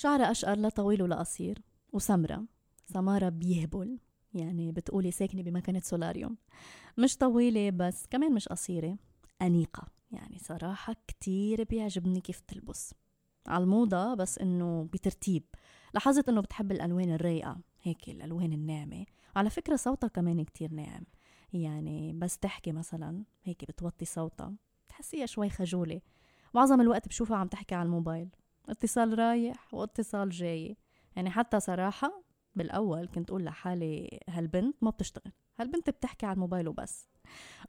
شعرها أشقر لا طويل ولا قصير وسمرة. سمارة بيهبل يعني بتقولي ساكنة بمكنة سولاريوم. مش طويلة بس كمان مش قصيرة أنيقة. يعني صراحة كتير بيعجبني كيف تلبس على الموضة بس إنه بترتيب. لاحظت إنه بتحب الألوان الرايقة هيك الألوان الناعمة. على فكرة صوتها كمان كتير ناعم. يعني بس تحكي مثلا هيك بتوطي صوتها تحسيها شوي خجولة. معظم الوقت بشوفها عم تحكي على الموبايل. اتصال رايح واتصال جاي. يعني حتى صراحة بالأول كنت أقول لحالي هالبنت ما بتشتغل هالبنت بتحكي على الموبايل وبس.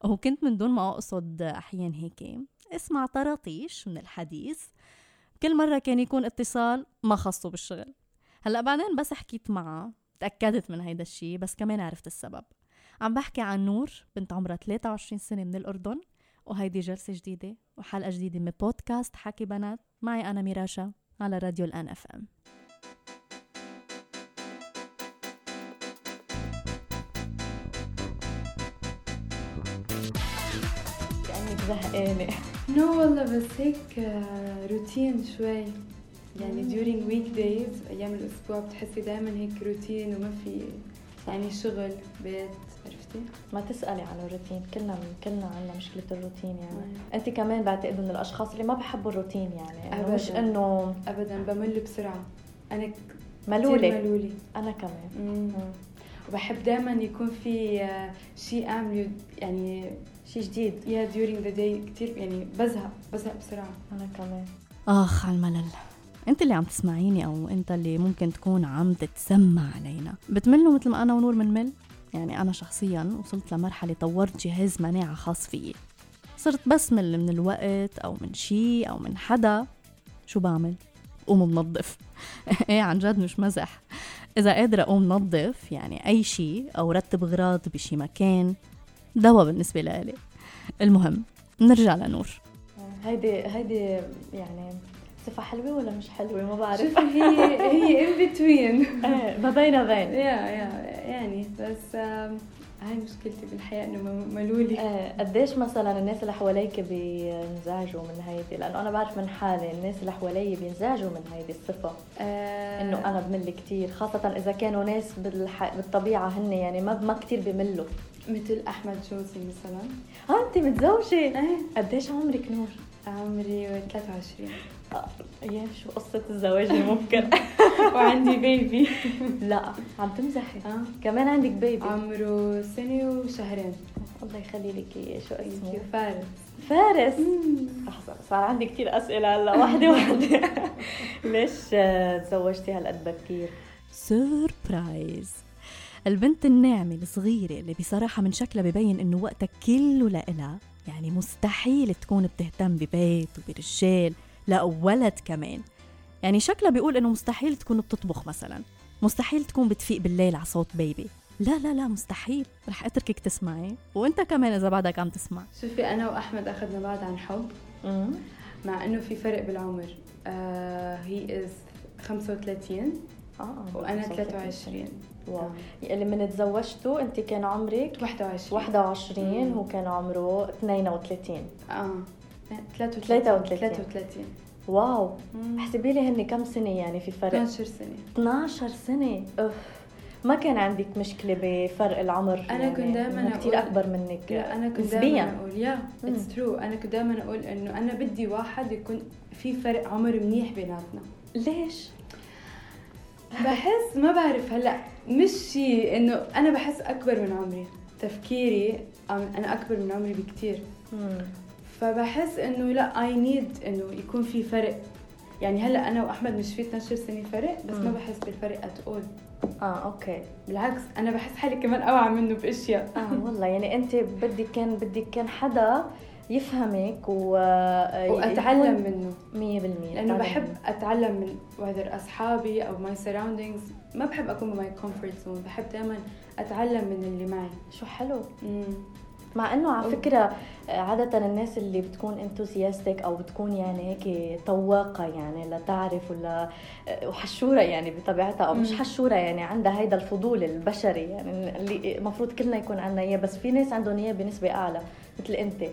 وكنت من دون ما أقصد أحيان هيك اسمع طراطيش من الحديث. كل مرة كان يكون اتصال ما خصه بالشغل. هلأ بعدين بس حكيت معها تأكدت من هيدا الشي بس كمان عرفت السبب. عم بحكي عن نور بنت عمرها 23 سنة من الأردن. وهيدي جلسة جديدة وحلقة جديدة من بودكاست حكي بنات. معي أنا ميراشا على راديو الآن أف أم. كأنك زهقانة. no والله بس هيك روتين شوي. يعني during week days أيام الأسبوع بتحسي دائما هيك روتين وما في يعني شغل بيت. عرفتي؟ ما تسألي عن الروتين كلنا كلنا عندنا مشكلة الروتين يعني. مم. أنت كمان بعتقد من الأشخاص اللي ما بحبوا الروتين يعني أبداً. مش إنه أبدا بمل بسرعة. أنا ملولة ملولة أنا كمان. مم. وبحب دائما يكون في شيء أعمله يعني شيء جديد. يا during the day كثير يعني بزهق بزهق بسرعة. أنا كمان. آخ على الملل. أنت اللي عم تسمعيني أو أنت اللي ممكن تكون عم تتسمع علينا. بتملوا مثل ما أنا ونور منمل يعني أنا شخصيا وصلت لمرحلة طورت جهاز مناعة خاص فيي. صرت بسمل من الوقت أو من شيء أو من حدا. شو بعمل؟ قوم منظف. إيه عن جد مش مزح. إذا قادره أقوم نظف يعني أي شيء أو رتب اغراض بشي مكان دواء بالنسبة لإلي. المهم نرجع لنور. هيدي هيدي يعني صفة حلوة ولا مش حلوة؟ ما بعرف. شوفي هي هي ان بتوين إيه ما بين بين يا يا يعني بس هاي مشكلتي بالحياة إنه ملولي. إيه قديش مثلا الناس اللي حواليك بينزعجوا من هيدي؟ لأنه أنا بعرف من حالي الناس اللي حوالي بينزعجوا من هيدي الصفة. آه إنه أنا بمل كثير خاصة إذا كانوا ناس بالح... بالطبيعة هن يعني ما ما كثير بملوا. مثل أحمد جوزي مثلا. آه انت متزوجة؟ إيه. قديش عمرك نور؟ عمري 23 يا شو قصة الزواج ممكن وعندي بيبي لا عم تمزحي آه. كمان عندك بيبي عمره سنة وشهرين. الله يخلي لك إياه. شو اسمه؟ فارس. فارس. لحظة صار عندي كثير أسئلة هلأ. واحدة واحدة. ليش تزوجتي هالقد بكير؟ سربرايز البنت الناعمة الصغيرة اللي بصراحة من شكلها ببين إنه وقتها كله لإلها. يعني مستحيل تكون بتهتم ببيت وبرجال لا ولد كمان. يعني شكلها بيقول إنه مستحيل تكون بتطبخ مثلا. مستحيل تكون بتفيق بالليل على صوت بيبي لا لا لا مستحيل. رح أتركك تسمعي. وأنت كمان إذا بعدك عم تسمع. شوفي أنا وأحمد أخذنا بعض عن حب. مع إنه في فرق بالعمر. هي از 35 آه وأنا 23 واو. اللي من تزوجتوا أنت كان عمرك؟ 21 21 هو كان عمره 32 آه. 33 33 wow. احسبي لي هن كم سنة يعني في فرق؟ 12 سنة. 12 سنة. أوف. ما كان عندك مشكلة بفرق العمر أنا يعني؟ كنت دائما أقول كثير أكبر منك لا أنا كنت دائما أقول yeah it's true أنا كنت دائما أقول إنه أنا بدي واحد يكون في فرق عمر منيح بيناتنا. ليش؟ بحس ما بعرف هلأ مش شيء إنه أنا بحس أكبر من عمري. تفكيري أنا أكبر من عمري بكثير فبحس إنه لا I need إنه يكون في فرق. يعني هلأ أنا وأحمد مش في 12 سنة فرق بس ما بحس بالفرق at all آه okay. بالعكس أنا بحس حالي كمان أوعى منه بأشياء. آه والله. يعني أنت بدك كان بدك كان حدا يفهمك و... وأتعلم منه. 100% لأنه بحب أتعلم من whether أصحابي أو my surroundings ما بحب أكون ب my comfort zone بحب دائما أتعلم من اللي معي. شو حلو. مم. مع إنه على فكرة عادة الناس اللي بتكون enthusiastic أو بتكون يعني هيك طواقة يعني لتعرف ولا وحشورة يعني بطبيعتها أو مش حشورة يعني عندها هيدا الفضول البشري يعني اللي المفروض كلنا يكون عندنا إياه بس في ناس عندهم إياه بنسبة أعلى مثل أنت.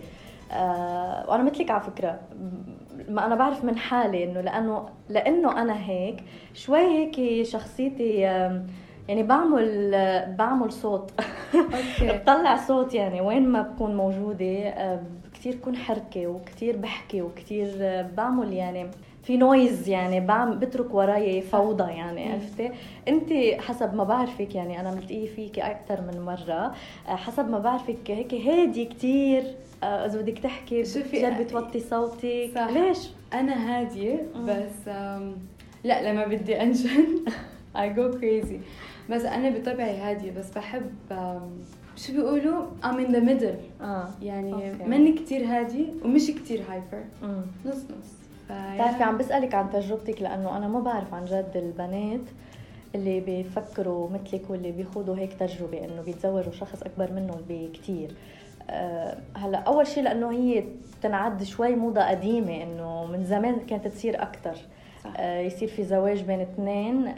آه وأنا مثلك على فكرة ما أنا بعرف من حالي إنه لأنه لأنه أنا هيك شوي هيك شخصيتي يعني بعمل بعمل صوت. okay. بطلع صوت يعني وين ما بكون موجودة كثير بكون حركة وكثير بحكي وكثير بعمل يعني في noise يعني بعمل بترك وراي فوضى يعني عرفتي؟ انت حسب ما بعرفك يعني أنا ملتقيه فيك أكثر من مرة حسب ما بعرفك هيك هادي كثير آه، إذا بدك تحكي شوفي جربي توطي صوتك. صح. ليش؟ أنا هادية بس لا لما بدي أنجن I go crazy. بس أنا بطبعي هادية بس بحب شو بيقولوا؟ I'm in the middle. آه يعني okay. ماني كتير هادي ومش كتير hyper نص نص. بتعرفي عم بسألك عن تجربتك لأنه أنا ما بعرف عن جد البنات اللي بيفكروا مثلك واللي بيخوضوا هيك تجربة إنه بيتزوجوا شخص أكبر منهم بكتير. أه هلأ أول شيء لأنه هي تنعد شوي موضة قديمة إنه من زمان كانت تصير أكتر. صح. أه يصير في زواج بين اثنين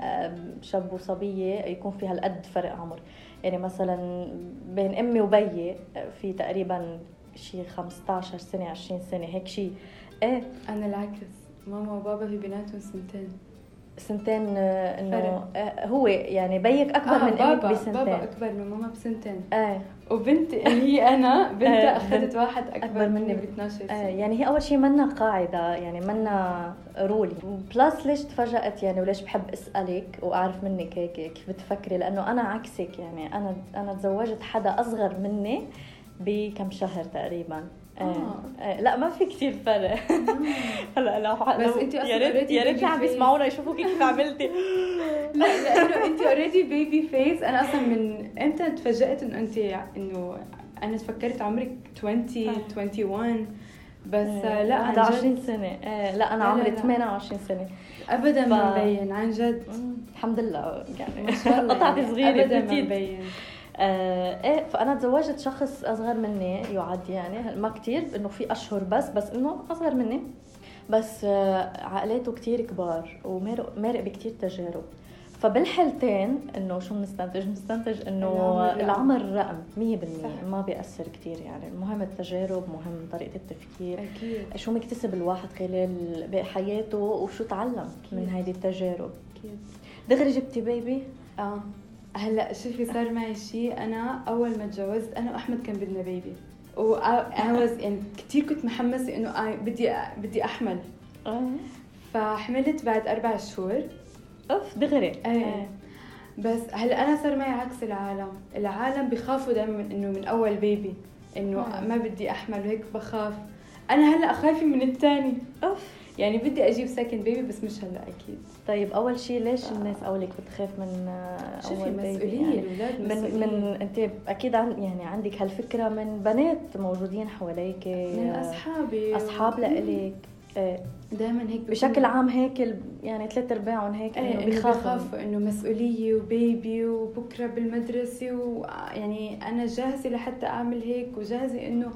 شاب وصبية يكون في هالقد فرق عمر. يعني مثلا بين أمي وبيي آه، في تقريبا شي 15 سنة 20 سنة هيك شيء إيه. أنا العكس. ماما وبابا في بيناتهم سنتين. سنتين آه، إنه آه، هو يعني بيك أكبر آه من أمك بسنتين بابا أكبر من ماما بسنتين. إيه وبنتي اللي هي أنا بنتها أخذت واحد أكبر, أكبر مني ب 12 سنة. إيه يعني هي أول شيء منا قاعدة يعني منا rule ي بلس ليش تفاجأت يعني وليش بحب أسألك وأعرف منك هيك كيف بتفكري؟ لأنه أنا عكسك يعني أنا أنا تزوجت حدا أصغر مني بكم شهر تقريبا. آه. آه. لا ما في كثير فرق هلا لو بس انت أصلا يا ريت يا ريت عم بيسمعونا يشوفوا كيف عملتي. لا لأنه انت already baby face أنا أصلا من إمتى تفاجأت إنه انت إنه أنا فكرت عمرك 20 21 بس آه لا عن 20 سنة. آه لا أنا عمري 28 سنة. ابدا ما مبين عن جد. الحمد لله. يعني ما شاء الله قطعه صغيرة ابدا ما مبين. آه إيه فأنا تزوجت شخص أصغر مني يعد يعني ما كتير إنه في أشهر بس بس إنه أصغر مني. بس آه عائلاته كتير كبار ومارق بكتير تجارب. فبالحالتين إنه شو بنستنتج؟ بنستنتج إنه العمر رقم. 100% ما بيأثر كثير يعني. المهم التجارب مهم طريقة التفكير. أكيد. شو مكتسب الواحد خلال حياته وشو تعلم أكيد. من هيدي التجارب. أكيد. دغري جبتي بيبي؟ آه. هلا شوفي صار معي شيء أنا أول ما تجوزت أنا وأحمد كان بدنا بيبي وأنا يعني كثير كنت محمسة إنه بدي بدي أحمل. آه. فحملت بعد أربع شهور. أوف دغري. إيه. بس هلا أنا صار معي عكس العالم. العالم بخافوا دائما إنه من أول بيبي إنه آه. ما بدي أحمل وهيك بخاف. أنا هلا خايفة من الثاني أوف. يعني بدي أجيب سكند بيبي بس مش هلأ أكيد. طيب أول شيء ليش آه. الناس أولك بتخاف من أول مسؤولية يعني الأولاد من من أنت أكيد عن يعني عندك هالفكرة من بنات موجودين حواليك من أصحابي. أصحاب لإلك إيه دائما هيك بشكل عام هيك يعني ثلاث أرباعهم هيك إيه إنه بخافوا إنه مسؤولية وبيبي وبكرة بالمدرسة ويعني أنا جاهزة لحتى أعمل هيك وجاهزة إنه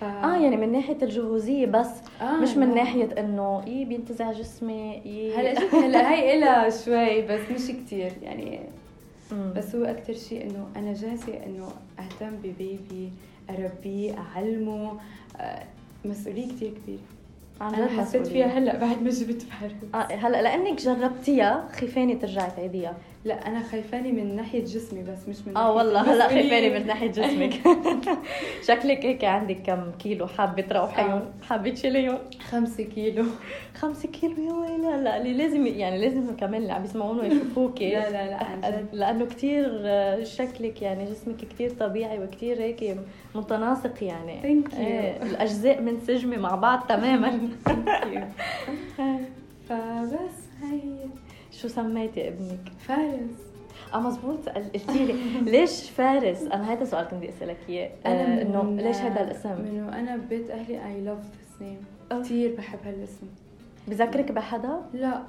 ف... آه يعني من ناحية الجهوزية بس آه مش من ناحية إنه إيه بينتزع جسمي إيه هلا هلا هي إلها شوي بس مش كتير يعني مم. بس هو أكثر شيء إنه أنا جاهزة إنه أهتم ببيبي أربيه أعلمه آه مسؤولية كتير كبيرة. جد حسيت فيها هلا بعد ما جبت فارس آه هلا لأنك جربتيها خيفاني ترجعي تعيديها. لا أنا خايفاني من ناحية جسمي بس مش من آه والله. هلا خايفاني من ناحية جسمك شكلك هيك عندك كم كيلو؟ حابة تروحيهم آه. حابة تشيليهم خمسة كيلو. خمسة كيلو يا ويلي. لا اللي لازم يعني لازم كمان اللي عم يسمعونا يشوفوكي. لا لا لا لأنه كثير شكلك يعني جسمك كثير طبيعي وكثير هيك متناسق يعني. thank you إيه الأجزاء منسجمه مع بعض تماما. فبس هي. شو سميتي ابنك؟ فارس. آه مزبوط قلتي لي ليش فارس؟ أنا هذا السؤال كنت بدي أسألك إياه. آه إنه ليش هذا الاسم؟ من وأنا ببيت أهلي اي لاف ذس نيم كثير بحب هالاسم. بذكرك بحدا؟ لا.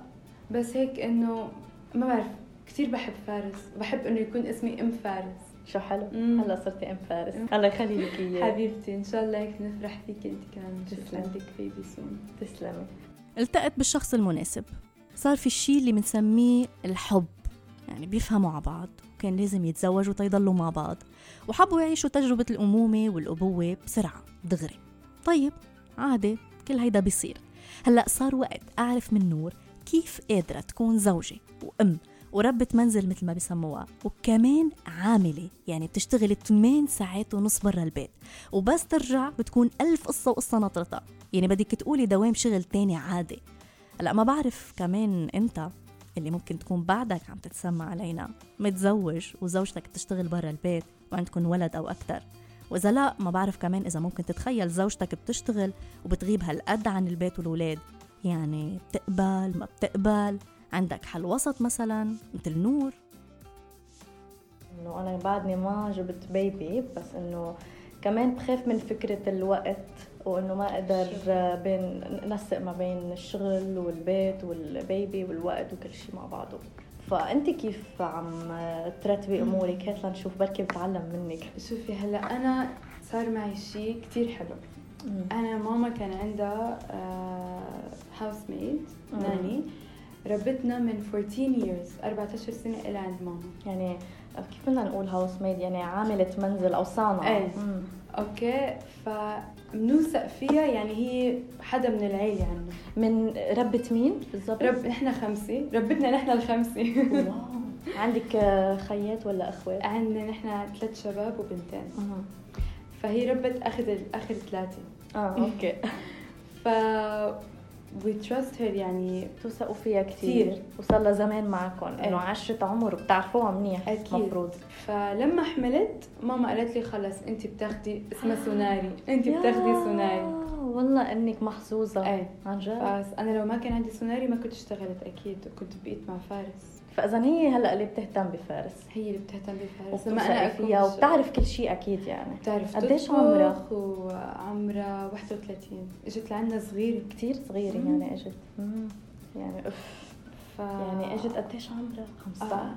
بس هيك إنه ما بعرف كثير بحب فارس. بحب إنه يكون اسمي أم فارس. شو حلو. مم. هلا صرتي أم فارس. الله يخلي لك إياه. حبيبتي إن شاء الله هيك نفرح فيك أنت كمان. نشوف عندك بيبي سون تسلمي. التقت بالشخص المناسب. صار في الشيء اللي بنسميه الحب. يعني بيفهموا على بعض وكان لازم يتزوجوا تيضلوا مع بعض وحبوا يعيشوا تجربة الأمومة والأبوة بسرعة دغري. طيب عادي كل هيدا بيصير. هلأ صار وقت أعرف من نور كيف قادرة تكون زوجة وأم وربة منزل مثل ما بسموها وكمان عاملة. يعني بتشتغل 8 ساعات ونص برا البيت وبس ترجع بتكون ألف قصة وقصة نطرتها يعني بدك تقولي دوام شغل تاني عادي. هلا ما بعرف كمان انت اللي ممكن تكون بعدك عم تتسمع علينا متزوج وزوجتك بتشتغل برا البيت وعندكم ولد أو أكثر وإذا لا ما بعرف كمان إذا ممكن تتخيل زوجتك بتشتغل وبتغيب هالقد عن البيت والولاد يعني بتقبل ما بتقبل؟ عندك حل وسط مثلا مثل نور؟ إنه أنا بعدني ما جبت بيبي بس إنه كمان بخاف من فكرة الوقت. وإنه ما أقدر بين نسق ما بين الشغل والبيت والبيبي والوقت وكل شيء مع بعضه. فأنت كيف عم ترتبي أمورك؟ هيك لنشوف بركي بتعلم منك. شوفي هلا أنا صار معي شيء كثير حلو. أنا ماما كان عندها housemaid nanny. ربتنا من 14 years 14 سنة إلى عند ماما. يعني كيف بدنا نقول housemaid يعني عاملة منزل أو صانعه إيه. أوكي فبنوثق فيها يعني هي حدا من العيلة عندنا. من ربت مين بالضبط؟ ربت نحن خمسة. ربتنا نحن الخمسة. عندك خيات ولا أخوات؟ عندنا نحن ثلاث شباب وبنتين. فهي ربت أخذ اخر ثلاثة. آه أوكي. ف we trust her يعني توثقوا فيها كثير وصار لها زمان معكم إنه عشرة عمر وبتعرفوها منيح أكيد. مفروض. فلما حملت ماما قالت لي خلص انت بتاخدي اسمها سوناري. انت بتاخدي سوناري. والله إنك محظوظة. إيه. عن جد؟ أنا لو ما كان عندي سوناري ما كنت اشتغلت أكيد وكنت بقيت مع فارس. فاذا هي هلأ اللي بتهتم بفارس. هي اللي بتهتم بفارس. لما أنا فيها وبتعرف كل شيء أكيد يعني. بتعرف قديش عمرها؟ وعمرها 31 إجت لعنا صغيرة. كثير صغيرة مم. يعني إجت. يعني اف ف... يعني إجت قديش عمرها؟ 15 آه.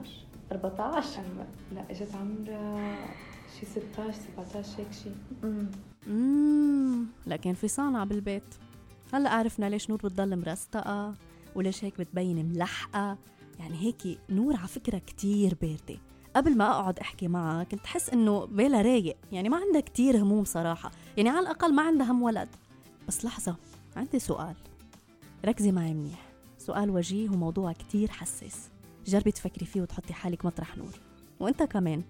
14 لا إجت عمرها شي 16 17 هيك شيء امم لكن في صانع بالبيت. هلأ عرفنا ليش نور بتضل مرستقة وليش هيك بتبين ملحقة يعني هيك نور على فكرة كتير باردة. قبل ما أقعد أحكي معها كنت حس إنه بيلا رايق. يعني ما عندها كتير هموم صراحة. يعني على الأقل ما عندها هم ولد. بس لحظة عندي سؤال. ركزي معي منيح. سؤال وجيه وموضوع كتير حساس. جربي تفكري فيه وتحطي حالك مطرح نور. وإنت كمان.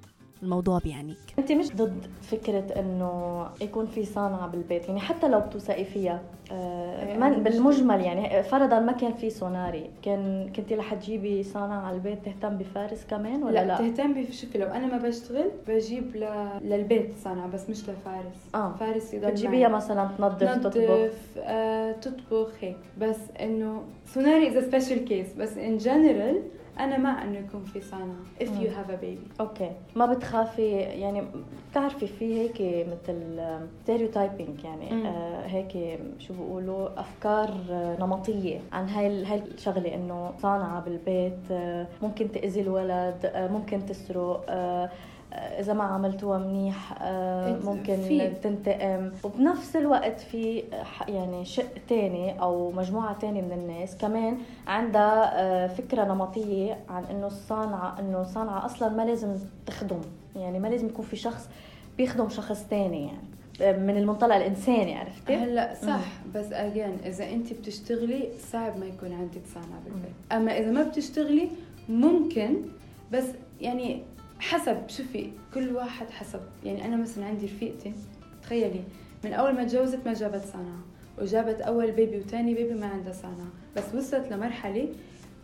الموضوع بيعنيك. أنت مش ضد فكرة إنه يكون في صانعة بالبيت؟ يعني حتى لو بتوثقي فيها آه إيه، بالمجمل يعني فرضا ما كان في سوناري كان كنتي رح تجيبي صانعة على البيت تهتم بفارس كمان ولا لا, لا؟ تهتم بشوفي لو أنا ما بشتغل بجيب ل... للبيت صانعة بس مش لفارس. آه. فارس يضل بتجيبيها مثلا تنظف تطبخ. آه تطبخ هيك. بس إنه سوناري is special case بس in general أنا مع إنه يكون في صانعة if you have a baby. أوكي. ما بتخافي يعني بتعرفي في هيك مثل stereotyping يعني آه هيك شو بيقولوا أفكار نمطية عن هاي هاي الشغلة إنه صانعة بالبيت آه ممكن تأذي الولد آه ممكن تسرق آه إذا ما عملتوها منيح آه، ممكن في. تنتقم وبنفس الوقت في يعني شق تاني أو مجموعة تانية من الناس كمان عندها آه، فكرة نمطية عن إنه الصانعه إنه الصانعه أصلا ما لازم تخدم يعني ما لازم يكون في شخص بيخدم شخص تاني يعني آه، من المنطلق الإنساني عرفتي؟ هلأ صح مم. بس اجين إذا أنت بتشتغلي صعب ما يكون عندك صانع بالبيت أما إذا ما بتشتغلي ممكن بس يعني حسب شوفي كل واحد حسب. يعني أنا مثلا عندي رفيقتي تخيلي من أول ما تجوزت ما جابت صانعة وجابت أول baby وثاني baby ما عندها صانعة بس وصلت لمرحلة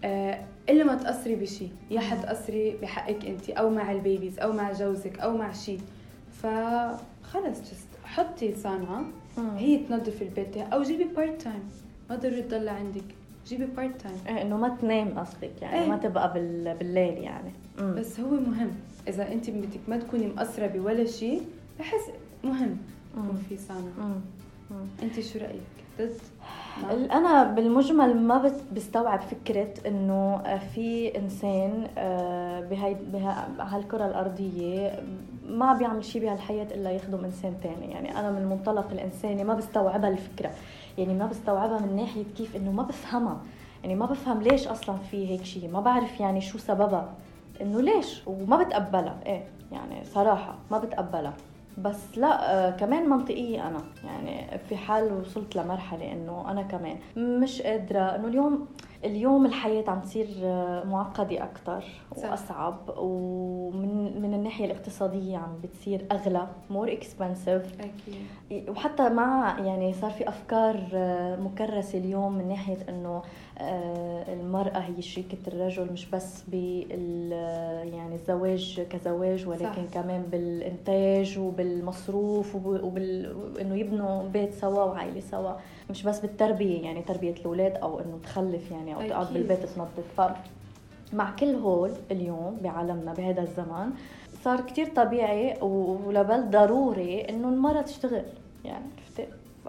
آه إلا ما تقصري بشيء يا حتقصري بحقك أنت أو مع ال babies أو مع جوزك أو مع شيء فخلص just حطي صانعة. هي تنظف البيت أو جيبي part time ما ضروري تضل عندك. جيبي part time إيه إنه ما تنام قصدك يعني إيه. ما تبقى بالليل يعني. مم. بس هو مهم. إذا أنت بدك ما تكوني مقصرة بولا شيء بحس مهم يكون في صانعة. أنت شو رأيك؟ ضد أنا بالمجمل ما بستوعب فكرة إنه في إنسان آه، بهاي بهالكره الأرضية ما بيعمل شيء بهالحياة إلا يخدم إنسان ثاني يعني أنا من المنطلق الإنساني ما بستوعبها الفكرة يعني ما بستوعبها من ناحية كيف إنه ما بفهمها. يعني ما بفهم ليش أصلا في هيك شيء ما بعرف يعني شو سببها. إنه ليش؟ وما بتقبلها. إيه يعني صراحة ما بتقبلها. بس لا آه كمان منطقية أنا. يعني في حال وصلت لمرحلة إنه أنا كمان مش قادرة. إنه اليوم اليوم الحياة عم تصير آه، معقدة أكثر وأصعب ومن من الناحية الاقتصادية عم بتصير أغلى more expensive أكيد. وحتى مع يعني صار في أفكار آه، مكرسة اليوم من ناحية إنه آه، المرأة هي شريكة الرجل مش بس بال يعني الزواج كزواج ولكن صح. كمان بالإنتاج وبالمصروف وبال إنه يبنوا بيت سوا وعائلة سوا. مش بس بالتربية يعني تربية الأولاد أو إنه تخلف يعني أو تقعد بالبيت تنظف. مع كل هول اليوم بعالمنا بهذا الزمان صار كتير طبيعي ولبل ضروري إنه المرأة تشتغل. يعني عرفتي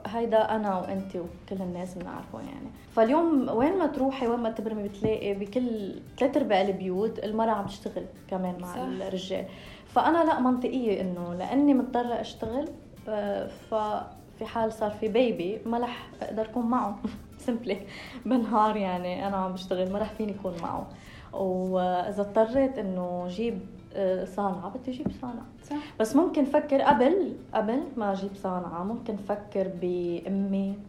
هيدا أنا وانت وكل الناس بنعرفه يعني. فاليوم وين ما تروحي وين ما تبرمي بتلاقي بكل ثلاث أرباع البيوت المرأة عم تشتغل كمان مع صح. الرجال. فأنا لا منطقية إنه لأني مضطرة أشتغل آه، ففي حال صار في بيبي ما رح أقدر أكون معه. سمبلي. بالنهار يعني أنا عم بشتغل ما رح فيني اكون معه. وإذا اضطريت إنه جيب آه، صانعة بدي أجيب صانعة. صح. بس ممكن فكر قبل قبل ما أجيب صانعة ممكن فكر بأمي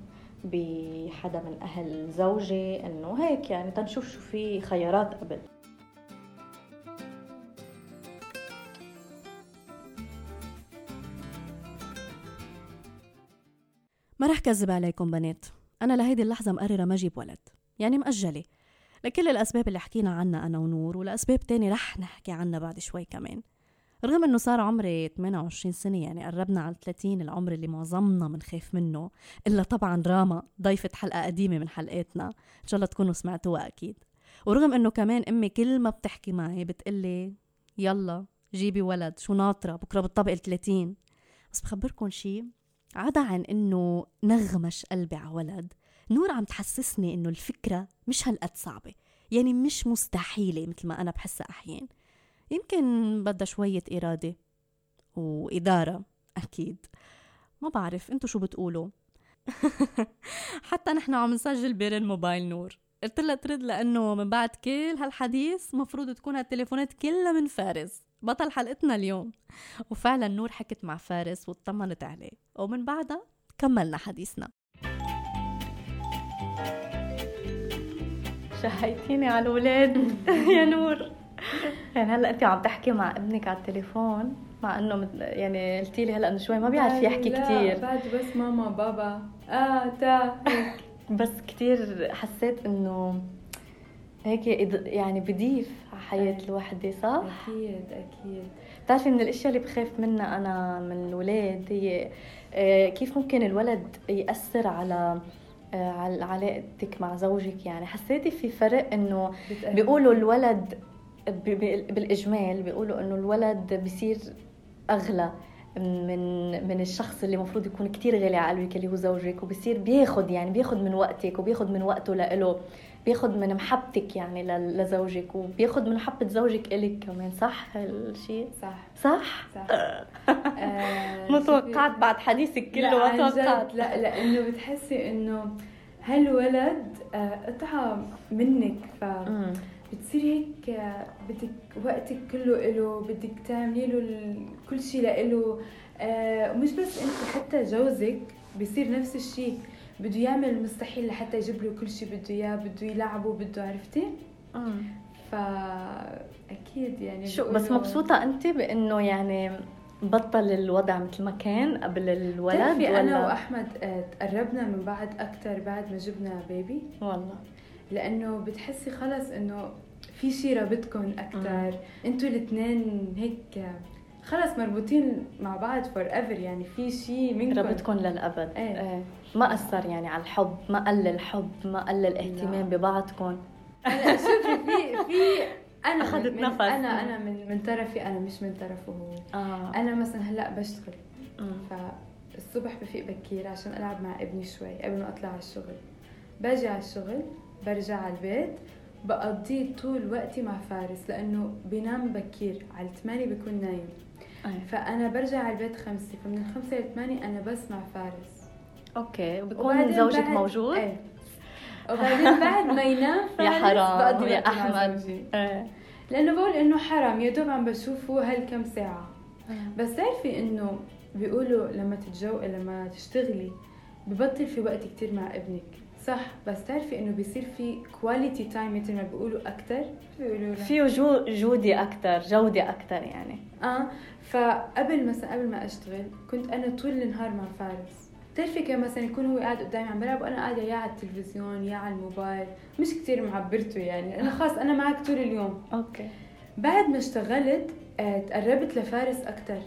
بحدا من أهل زوجي إنه هيك يعني تنشوف شو في خيارات قبل. ما رح كذب عليكم بنات. أنا لهيدي اللحظة مقررة ما أجيب ولد يعني مأجلة. لكل الأسباب اللي حكينا عنها أنا ونور ولأسباب تانية رح نحكي عنها بعد شوي كمان. رغم إنه صار عمري 28 سنة يعني قربنا على 30 العمر اللي معظمنا بنخاف منه إلا طبعا راما ضيفه حلقة قديمة من حلقاتنا. إن شاء الله تكونوا سمعتوها أكيد. ورغم إنه كمان أمي كل ما بتحكي معي بتقلي يلا جيبي ولد شو ناطرة بكرة بالطبق 30 بس بخبركم شي عدا عن إنه نغمش قلبي على ولد نور عم تحسسني إنه الفكرة مش هالقد صعبة يعني مش مستحيلة مثل ما أنا بحسها أحيان. يمكن بدها شوية إرادة وإدارة أكيد. ما بعرف إنتو شو بتقولوا؟ حتى نحن عم نسجل بير موبايل نور. قلت لها ترد لأنه من بعد كل هالحديث مفروض تكون هالتليفونات كلها من فارس. بطل حلقتنا اليوم. وفعلا نور حكت مع فارس واطمنت عليه. ومن بعدها كملنا حديثنا. شهيتيني على الولاد يا نور. يعني هلأ انت عم تحكي مع ابنك على التليفون مع إنه يعني قلتي لي هلأ انه شوي ما بيعرف يحكي كثير بعد بس ماما بابا. آه تا. بس كثير حسيت إنه هيك يعني بضيف على حياة الوحدة صح؟ أكيد أكيد. بتعرفي من الأشياء اللي بخاف منها أنا من الولاد هي آه، كيف ممكن الولد يأثر على آه، على علاقتك مع زوجك؟ يعني حسيتي في فرق إنه بيقولوا الولد بالإجمال بيقولوا إنه الولد بصير أغلى. من من الشخص اللي المفروض يكون كتير غالي على قلبك اللي هو زوجك وبصير بياخد يعني بياخد من وقتك وبياخد من وقته لإله بياخد من محبتك يعني لزوجك وبياخد من محبة زوجك إلك كمان صح هالشيء؟ صح. صح؟ صح. آه. ما توقعت بعد حديثك كله ما توقعت لا لأنه بتحسي إنه هالولد آه، قطعة منك ف بتصير هيك بدك وقتك كله إله بدك تعملي له كل شيء لإله آه ومش بس انت حتى جوزك بصير نفس الشيء بده يعمل المستحيل لحتى يجيب له كل شيء بده إياه بده يلعبه بده عرفتي؟ امم فاكيد يعني شو بس مبسوطة انت بإنه يعني بطل الوضع مثل ما كان قبل الولد ولا أنا وأحمد آه، تقربنا من بعض أكثر بعد ما جبنا baby والله. لأنه بتحسي خلص إنه في شيء رابطكم أكثر أنتوا الاثنين هيك خلص مربوطين مع بعض forever يعني في شيء منكم. ربطكم للأبد. إيه. إيه. ما أثر يعني على الحب ما قل الحب ما قل الاهتمام ببعضكم. هلا شوفي في في أنا أخذت نفس. أنا أنا من من طرفي أنا مش من طرفه. هو آه. أنا مثلا هلأ بشتغل. فالصبح بفيق بكير عشان ألعب مع ابني شوي قبل ما أطلع على الشغل. باجي على الشغل. برجع على البيت بقضي طول وقتي مع فارس لأنه بينام بكير على 8 بيكون نايم أيه. فأنا برجع على البيت خمسة فمن الخمسة ل 8 أنا بس مع فارس أوكي وبكون زوجك بعد... موجود؟ إيه وبعدين بعد ما ينام يا حرام يا أحمد إيه. لأنه بقول إنه حرام يا دوب عم بشوفه هالكم ساعة أيه. بس تعرفي إنه بيقولوا لما تتجو لما تشتغلي ببطل في وقت كتير مع ابنك صح بس تعرفي إنه بيصير في quality time مثل ما بيقولوا أكثر بيقولوا فيه جو جودة أكثر جودة أكثر يعني. آه فقبل مثلا قبل ما أشتغل كنت أنا طول النهار مع فارس. بتعرفي كيف مثلا يكون هو قاعد قدامي عم بلعب وأنا قاعدة يا على التلفزيون يا على الموبايل؟ مش كثير معبرته يعني. أنا خلاص أنا معك طول اليوم. أوكي. بعد ما اشتغلت آه، تقربت لفارس أكثر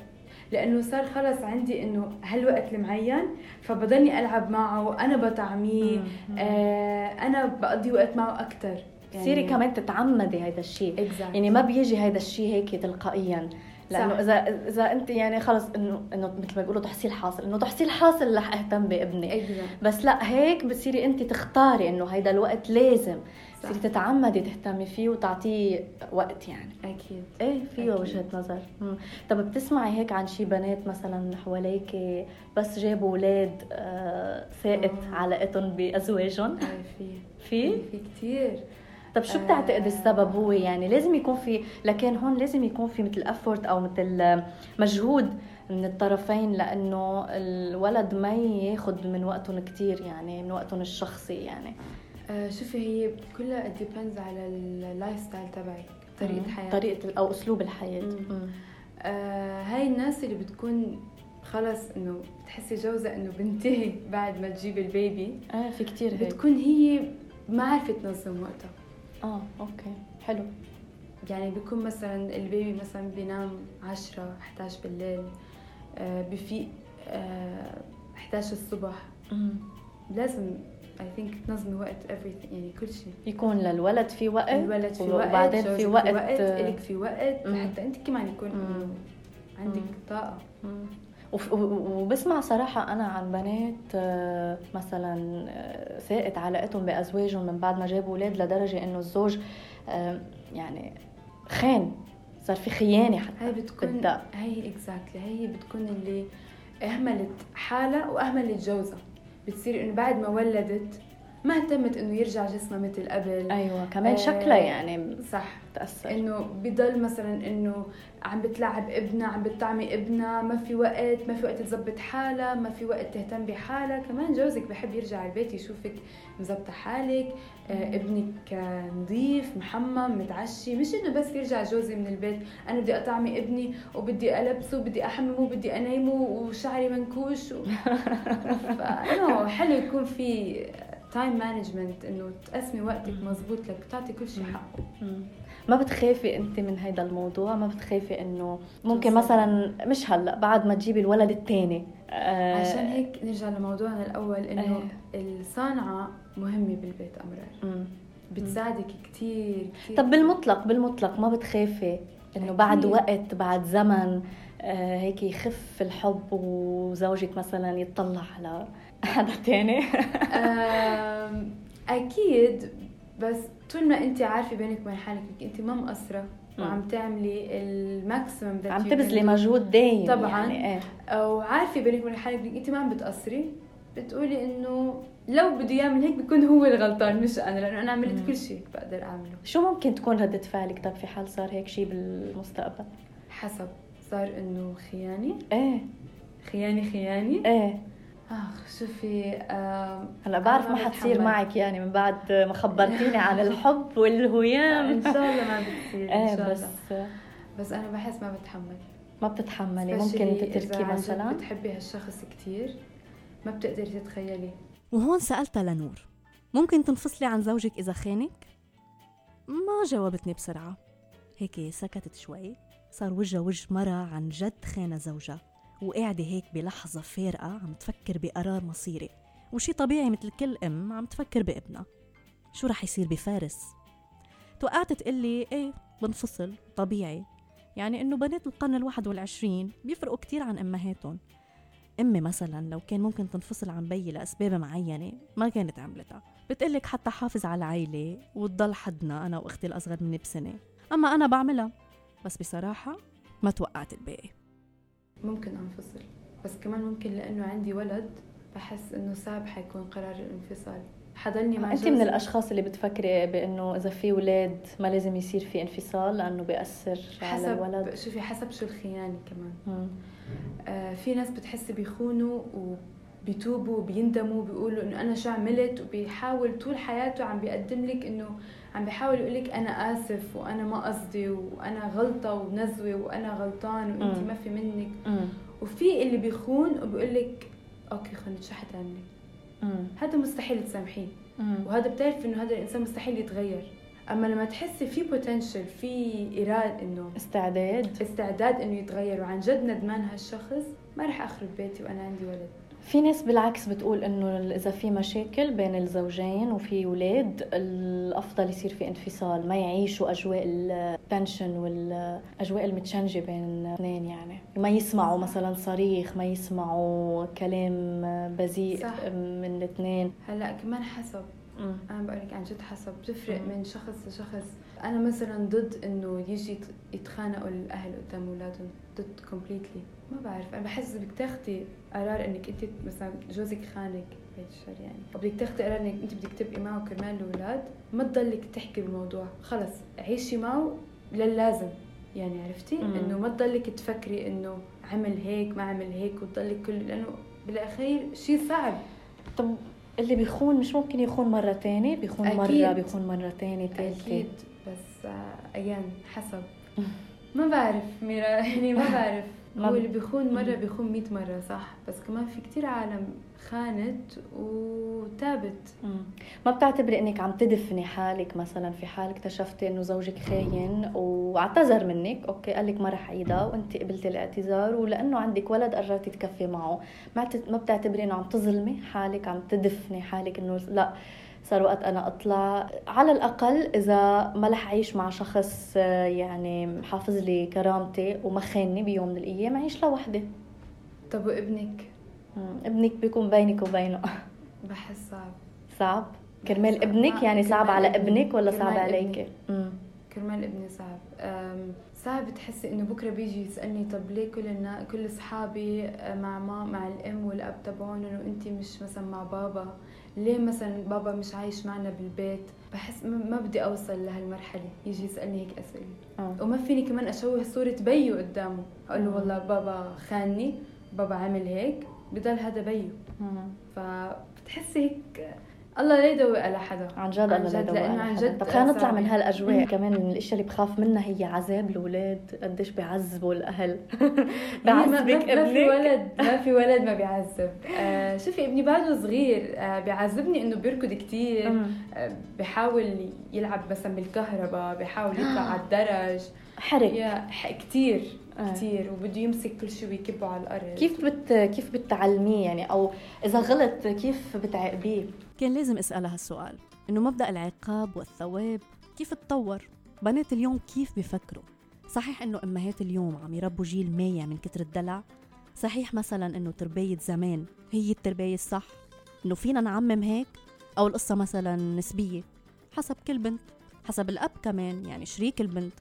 لأنه صار خلص عندي إنه هالوقت المعين فبضلني ألعب معه أنا بطعميه آه أنا بقضي وقت معه أكثر يعني بتصيري كمان تتعمدي هذا الشيء exactly. يعني ما بيجي هذا الشيء هيك تلقائيا لأنه صح. اذا إذا أنت يعني خلص انه إنه مثل ما بيقولوا تحصيل حاصل إنه تحصيل حاصل رح أهتم بابني exactly. بس لأ هيك بتصيري أنت تختاري إنه هيدا الوقت لازم تصيري تتعمدي تهتمي فيه وتعطيه وقت يعني. أكيد. إيه فيه وجهة نظر. مم. طب بتسمعي هيك عن شي بنات مثلا حواليك بس جابوا أولاد آه ثائت آه. علاقتهم بأزواجهم؟ إيه في. في؟ في كثير طب شو بتعتقدي السبب هو يعني؟ لازم يكون في لكن هون لازم يكون في مثل افورت أو مثل مجهود من الطرفين لأنه الولد ما ياخذ من وقتهم كثير يعني من وقتهم الشخصي يعني. آه شوفي هي كلها depends على ال lifestyle تبعك طريقة حياتك طريقة أو أسلوب الحياة. آه هاي الناس اللي بتكون خلص إنه بتحسي جوزها إنه بنتهي بعد ما تجيب ال baby. آه في كثير هيك. بتكون هي ما عرفت تنظم وقتها. آه أوكي. حلو. يعني بيكون مثلا ال baby مثلا بينام 10 11 بالليل. آه بفيق آه 11 الصبح. مم. لازم اي ثينك تنظمي وقت everything يعني كل شيء. يكون للولد في وقت الولد في وقت وبعدين في وقت, وقت إلك في وقت لحتى أنت كمان يكون عندك طاقة. وبسمع صراحة أنا عن بنات آه، مثلا آه، ساءت علاقتهم بأزواجهم من بعد ما جابوا أولاد لدرجة إنه الزوج آه، يعني خان صار في خيانة حتى هي بتكون بالدق. هي اكزاكتلي هي بتكون اللي أهملت حالها وأهملت جوزها. بتصير إنه بعد ما ولدت ما اهتمت إنه يرجع جسمها مثل قبل. أيوه كمان آه شكلها يعني صح. تاثر إنه بضل مثلا إنه عم بتلعب ابنها عم بتطعمي ابنها ما في وقت ما في وقت تظبط حالها ما في وقت تهتم بحالها. كمان جوزك بحب يرجع البيت يشوفك مزبطه حالك. آه ابنك نظيف محمم متعشي. مش إنه بس يرجع جوزي من البيت. أنا بدي أطعمي ابني وبدي ألبسه وبدي أحممه وبدي أنيمه وشعري منكوش و... حلو يكون في time management إنه تقسمي وقتك مزبوط لك تعطي كل شيء حقه. ما بتخافي انت من هذا الموضوع؟ ما بتخافي إنه ممكن مثلا مش هلأ بعد ما تجيبي الولد الثاني آه عشان هيك نرجع لموضوعنا الأول إنه آه. الصانعه مهمة بالبيت امرار بتساعدك كثير كثير طب بالمطلق بالمطلق ما بتخافي إنه بعد وقت بعد زمن آه هيك يخف الحب وزوجك مثلا يطلع على حدا تاني أكيد بس طول ما انت عارفة بينك وبين حالك إنك انت ما مقصرة وعم تعملي الماكسيمم عم تبذلي مجهود دايم طبعا. يعني إيه. وعارفة بينك وبين حالك إنك انت ما عم بتقصري. بتقولي إنه لو بده يعمل هيك بيكون هو الغلطان مش أنا لأنه أنا عملت كل شيء بقدر أعمله. شو ممكن تكون ردة فعلك؟ طب في حال صار هيك شيء بالمستقبل؟ حسب صار إنه خياني إيه. خياني خياني إيه. أخ شوفي هلأ بعرف ما حتصير معك يعني من بعد ما خبرتيني عن الحب والهيام إن شاء الله ما بتصير إن شاء الله. بس بس أنا بحس ما بتحمل ما بتتحملي. ممكن تتركي مثلا؟ بتحبي هالشخص كثير ما بتقدري تتخيلي وهون سألتها لنور ممكن تنفصلي عن زوجك إذا خانك؟ ما جاوبتني بسرعة. هيك سكتت شوي صار وجهها وجه مرة عن جد خانة زوجها وقاعدة هيك بلحظة فارقة عم تفكر بقرار مصيري. وشي طبيعي مثل كل أم عم تفكر بابنها. شو رح يصير بفارس؟ توقعت تقلي إيه بنفصل طبيعي. يعني إنه بنات القرن الواحد والعشرين بيفرقوا كتير عن أمهاتهم. أمي مثلا لو كان ممكن تنفصل عن بيي لأسباب معينة ما كانت عملتها. بتقلك حتى حافظ على العيلة وتضل حدنا أنا وأختي الأصغر مني بسنة. أما أنا بعملها. بس بصراحة ما توقعت الباقي. ممكن أنفصل. بس كمان ممكن لأنه عندي ولد بحس إنه صعب حيكون قرار الانفصال. حضلني مع أنت من الأشخاص اللي بتفكري بإنه إذا في أولاد ما لازم يصير في انفصال لأنه بيأثر على الولد؟ شوفي حسب شو الخيانة كمان. آه في ناس بتحس بيخونوا وبيتوبوا وبيندموا بيقولوا إنه أنا شو عملت وبيحاول طول حياته عم بيقدم لك إنه عم بيحاول يقول لك أنا آسف وأنا ما قصدي وأنا غلطة ونزوة وأنا غلطان وانت ما في منك. وفي اللي بيخون وبيقول لك okay خلص شو حتعملي هذا مستحيل تسامحيه. وهذا بتعرف إنه هذا الإنسان مستحيل يتغير. أما لما تحسي في potential في إرادة إنه استعداد. استعداد إنه يتغير وعن جد ندمان هالشخص ما رح أخرب بيتي وأنا عندي ولد. في ناس بالعكس بتقول إنه إذا في مشاكل بين الزوجين وفي أولاد الأفضل يصير في انفصال ما يعيشوا أجواء ال tension والأجواء المتشنجة بين الاثنين يعني. ما يسمعوا مثلا صريخ ما يسمعوا كلام بذيء من الاثنين. هلأ كمان حسب مم. أنا بقول لك عن جد حسب بتفرق من شخص لشخص. أنا مثلا ضد إنه يجي يتخانقوا الأهل قدام أولادهم ضد كومبليتلي ما بعرف أنا بحس بدك تاخذي قرار إنك أنت مثلا جوزك خانك هيك الشر يعني. وبدك تاخذي قرار إنك أنت بدك تبقي معه كرمال الأولاد ما تضلك تحكي بالموضوع. خلص عيشي معه للازم يعني عرفتي؟ إنه ما تضلك تفكري إنه عمل هيك ما عمل هيك وتضلك كل لأنه بالأخير شيء صعب. طب اللي بيخون مش ممكن يخون مرة تانية بيخون أكيد. مرة بيخون مرة تانية ثالثة أكيد. بس أيان حسب. ما بعرف ميرا يعني ما بعرف. هو اللي بيخون مرة بيخون مئة مرة صح؟ بس كمان في كتير عالم خانت وتابت. ما بتعتبري إنك عم تدفني حالك مثلا؟ في حال اكتشفتي إنه زوجك خاين واعتذر منك أوكي قال لك ما رح أعيدها وأنت قبلتي الاعتذار ولأنه عندك ولد قررتي تكفي معه. ما بتعتبري إنه عم تظلمي حالك عم تدفني حالك إنه لا. صار وقت أنا أطلع. على الأقل إذا ما رح أعيش مع شخص آه، يعني حافظ لي كرامتي وما خانني بيوم من الأيام أعيش لوحدي. طب وابنك؟ ابنك بيكون بينك وبينه. بحس صعب. صعب؟ كرمال ابنك؟ يعني صعب على ابنك ولا صعب عليك؟ كرمال ابني صعب. صعب تحسي إنه بكرة بيجي يسألني طب ليه كل النا... كل أصحابي آه، مع ما مع الأم والأب تبعهم انه انت مش مثلا مع بابا؟ ليه مثلا بابا مش عايش معنا بالبيت؟ بحس ما بدي أوصل لهالمرحلة يجي يسألني هيك أسئلة. أوه. وما فيني كمان اشوه صورة بيو قدامه. أقول له والله بابا خانني بابا عمل هيك بضل هذا بيو. فبتحسي هيك الله لا يدوق على حدا. عن جد الله لا يدوق على جد طب خلينا نطلع من هالأجواء كمان من الأشياء اللي بخاف منها هي عذاب الاولاد قديش بيعذبوا الأهل. بيعذبك ابنك ما في ولد ما في ولد ما بيعذب. آه شوفي ابني بعده صغير آه بيعذبني إنه بيركض كثير آه بيحاول يلعب مثلا بالكهرباء بيحاول يطلع على الدرج. يا كثير. كثير وبده يمسك كل شيء ويكبه على الأرض. كيف بت كيف بتعلميه يعني؟ أو إذا غلط كيف بتعاقبيه؟ كان لازم أسألها هالسؤال إنه مبدأ العقاب والثواب كيف تطور؟ بنات اليوم كيف بفكروا؟ صحيح إنه أمهات اليوم عم يربوا جيل مايع من كتر الدلع؟ صحيح مثلا إنه تربية زمان هي التربية الصح؟ إنه فينا نعمم هيك؟ أو القصة مثلا نسبية حسب كل بنت حسب الأب كمان يعني شريك البنت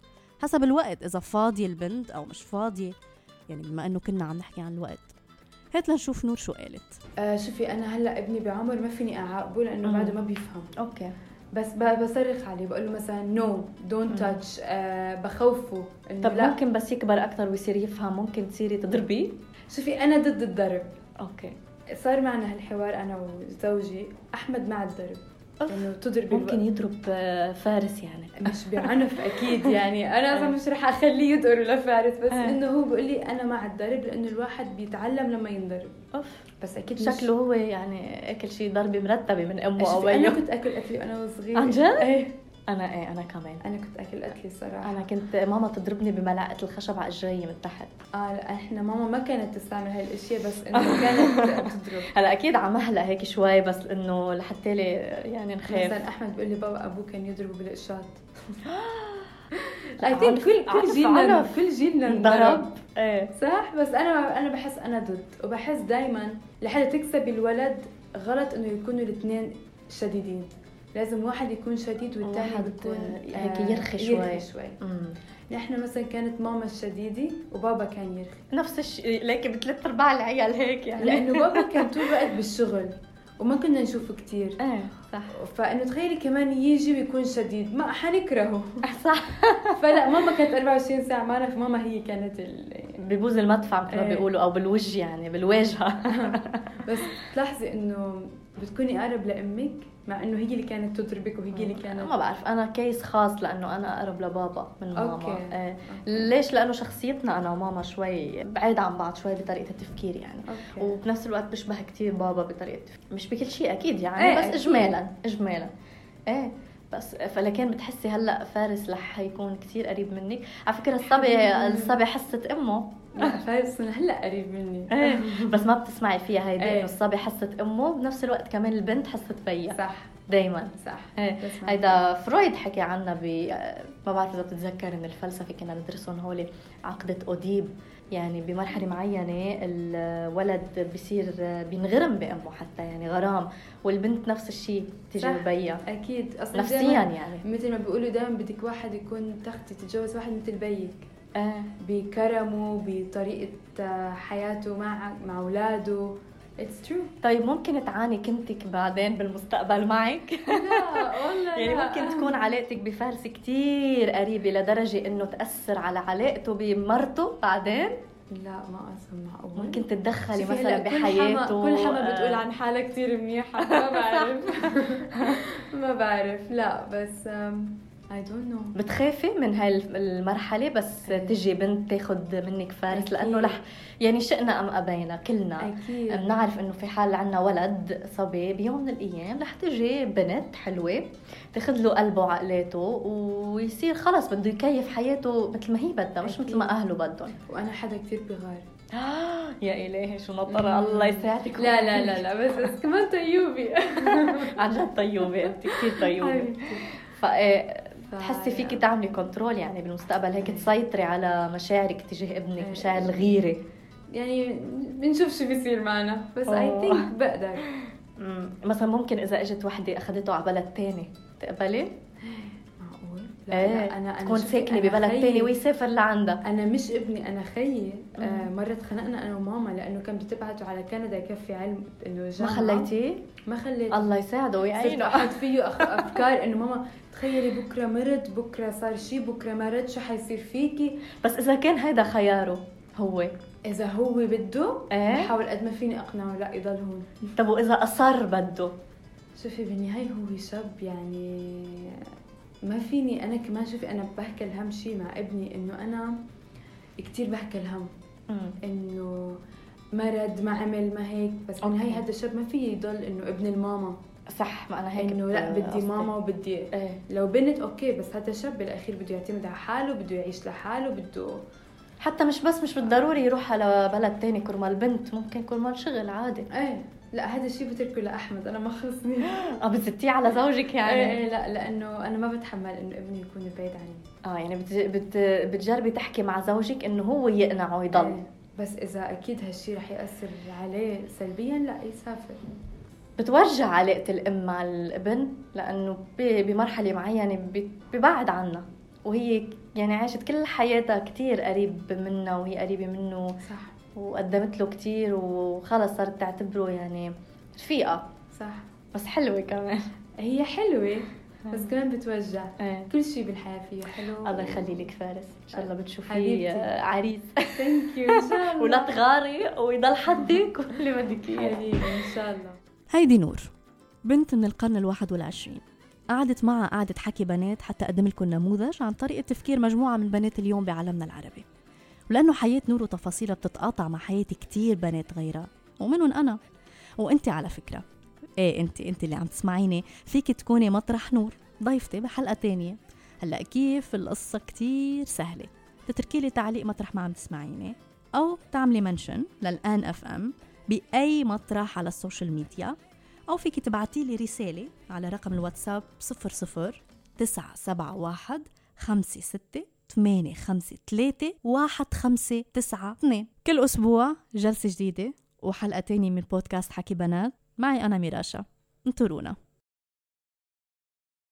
حسب الوقت إذا فاضية البنت أو مش فاضية يعني بما إنه كنا عم نحكي عن الوقت. هات لنشوف نور شو قالت. آه شوفي أنا هلأ ابني بعمر ما فيني اعاقبه لأنه بعده ما بيفهم. أوكي. بس بصرخ عليه بقول له مثلا no don't touch بخوفه طب لأ. ممكن بس يكبر أكثر ويصير يفهم ممكن تصيري تضربيه؟ شوفي أنا ضد الضرب. okay. صار معنا هالحوار أنا وزوجي أحمد مع الضرب. إنه تضرب ممكن الوقت. يضرب آه، فارس يعني مش بعنف أكيد يعني أنا أصلا مش رح أخليه يضرب لفارس بس آه. إنه هو بيقول لي أنا مع الضرب لأنه الواحد بيتعلم لما ينضرب أوف بس أكيد شكله هو يعني أكل شيء ضربة مرتبة من أمه أو أنا كنت أكل أكلي وأنا وصغيره عن جد؟ إيه أنا إيه أنا كمان. أنا كنت أكل اكلي صراحة أنا كنت ماما تضربني بملعقة الخشب على اجري من تحت. آه لا إحنا ماما ما كانت تستعمل هاي الأشياء بس إنه كانت تضرب. هلا أكيد على مهلا هيك شوي بس إنه لحتى لي يعني نخاف. مثلا أحمد بيقول لي بابا أبوه كان يضربه بالقشاط. اي ثينك كل كل جيلنا كل جيلنا ضرب. إيه. صح؟ بس أنا أنا بحس أنا ضد وبحس دائما لحتى تكسبي الولد غلط إنه يكونوا الاثنين شديدين. لازم واحد يكون شديد والثاني يكون هيك آه، يرخي شوي. يرخي شوي نحن مثلا كانت ماما الشديدة وبابا كان يرخي. نفس الشيء ليك بثلاث أرباع العيال هيك يعني. لأنه بابا كان طول الوقت بالشغل وما كنا نشوفه كتير. إيه صح. فإنه تخيلي كمان يجي ويكون شديد. ما حنكرهه. صح. فلا ماما كانت 24 ساعة معنا فماما هي كانت ال... ببوز المدفع مثل ما إيه. بيقولوا أو بالوجه يعني بالواجهة. بس تلاحظي إنه بتكوني أقرب لأمك مع إنه هي اللي كانت تضربك وهي اللي كانت ما بعرف أنا case خاص لأنه أنا أقرب لبابا من ماما okay. إيه. okay. ليش لأنه شخصيتنا أنا وماما شوي بعيد عن بعض شوي بطريقة التفكير يعني okay. وبنفس الوقت بشبه كتير بابا بطريقة التفكير مش بكل شيء أكيد يعني إيه، بس أكيد. اجمالا اجمالا إيه بس فلكن بتحسي هلأ فارس رح يكون كتير قريب منك. على فكرة الصبي الصبي حسه أمه. فارس هلأ قريب مني. إيه بس ما بتسمعي فيها هيدي. إيه. انه الصبي حسه أمه بنفس الوقت كمان البنت حسه بيها صح. دايما. صح. بسمع. هيدا فرويد حكي عنها ب ما بعرف إذا بتتذكر من الفلسفة كنا ندرسهم هول عقدة أوديب. يعني بمرحلة معينة الولد بصير بينغرم بأمه حتى يعني غرام والبنت نفس الشيء تيجي صح. ببيها. أكيد. أصلا نفسيا يعني. مثل ما بيقولوا دائما بدك واحد يكون تختي تتجوز واحد مثل بيك. إيه بكرمه بطريقة حياته مع مع أولاده. It's true. طيب ممكن تعاني كنتك بعدين بالمستقبل معك؟ لا والله يعني. ممكن تكون علاقتك بفارس كتير قريبة لدرجة إنه تأثر على علاقته بمرته بعدين؟ لا ما أصلا معقول ممكن تتدخلي مثلا بحياته. كل حما بتقول عن حالها كثير منيحة ما بعرف. ما بعرف. لا بس I don't know. بتخافي من هاي المرحلة؟ بس تجي بنت تاخد منك فارس أكيد. لأنه رح يعني شئنا أم أبينا كلنا. أكيد. بنعرف إنه في حال عنا ولد صبي بيوم من الأيام رح تجي بنت حلوة تاخذ له قلبه وعقلاته ويصير خلص بده يكيف حياته مثل ما هي بدها مش. مثل ما أهله بدهم. وأنا حدا كثير بغار. يا إلهي شو نطره الله يساعدك لا لا لا لا بس, كمان طيوبي. عن جد طيوبة أنت كثير طيوبة. فايه بتحسي فيكي تعملي control يعني بالمستقبل هيك تسيطري على مشاعرك تجاه ابنك إيه. مشاعر الغيرة يعني بنشوف شو بيصير معنا بس اي. think بقدر. مثلا ممكن إذا إجت وحدة أخذته على بلد تاني تقبلي؟ معقول إيه لا أنا أنا تكون ساكنة ببلد تاني ويسافر لعندها أنا مش ابني أنا خيي. آه. مرة تخانقنا أنا وماما لأنه كان بده تبعته على كندا يكفي علم إنه ما. خليتيه؟ ما خليت. الله يساعده صرت ويعينه. أحط فيه أفكار إنه ماما تخيلي بكرة مرض بكرة صار شيء بكرة مرض شو حيصير فيكي؟ بس إذا كان هيدا خياره هو. إذا هو بده إيه؟ بحاول قد ما فيني أقنعه لا يضل هون. طب وإذا أصر بده؟ شوفي بالنهاية هو شاب يعني ما فيني أنا كمان شوفي أنا بحكي الهم شيء مع ابني إنه أنا كثير بحكي الهم. مم. إنه مرض ما عمل ما هيك. بس okay. بالنهايه هذا الشاب ما في يضل إنه ابن الماما. صح ما أنا هيك إنه لا بدي قصدي. ماما وبدي إيه. لو بنت okay بس هذا شاب بالأخير بده يعتمد على حاله بده يعيش لحاله بده حتى مش بس مش بالضروري يروح على بلد تاني كرمال بنت ممكن كرمال شغل عادي. إيه. لا هذا الشيء بتركه لأحمد أنا ما خلصني آه بتزتيه على زوجك يعني؟ إيه إيه لا لأنه أنا ما بتحمل إنه ابني يكون بعيد عني. آه يعني بت... بت... بتجربي تحكي مع زوجك إنه هو يقنعه يضل. إيه. بس إذا أكيد هالشيء رح يأثر عليه سلبيا لا يسافر. بتوجع علاقة الأم مع الابن؟ لأنه بمرحلة معينة ببعد عنها. وهي يعني عاشت كل حياتها كتير قريب منها وهي قريبة منه. صح. وقدمت له كتير وخلص صارت تعتبره يعني رفيقة. صح. بس حلوة كمان. هي حلوة بس كمان بتوجع. إيه. كل شيء بالحياة فيه حلو. الله يخلي لك فارس. إن شاء الله بتشوفيه حبيبتي. آه، عريس. ثانك يو إن شاء الله. ولا تغاري ويضل حدك واللي بدك إياه. إن شاء الله. هيدي نور بنت من القرن الواحد والعشرين. قعدت معها قعدة حكي بنات حتى أقدم لكم نموذج عن طريقة تفكير مجموعة من بنات اليوم بعالمنا العربي. ولأنه حياة نور وتفاصيلها بتتقاطع مع حياة كتير بنات غيرها. ومنهم أنا. وأنت على فكرة. إيه أنت أنت اللي عم تسمعيني. فيك تكوني مطرح نور. ضيفتي بحلقة تانية. هلأ كيف القصة كتير سهلة. تتركي لي تعليق مطرح ما عم تسمعيني. أو تعملي mention للآن أف أم بأي مطرح على ال social media. أو فيك تبعتي لي رسالة على رقم الواتساب 00 971 56 8 5 3 1 5 9 2 كل أسبوع جلسة جديدة وحلقة تانية من بودكاست حكي بنات. معي أنا ميراشا. انطرونا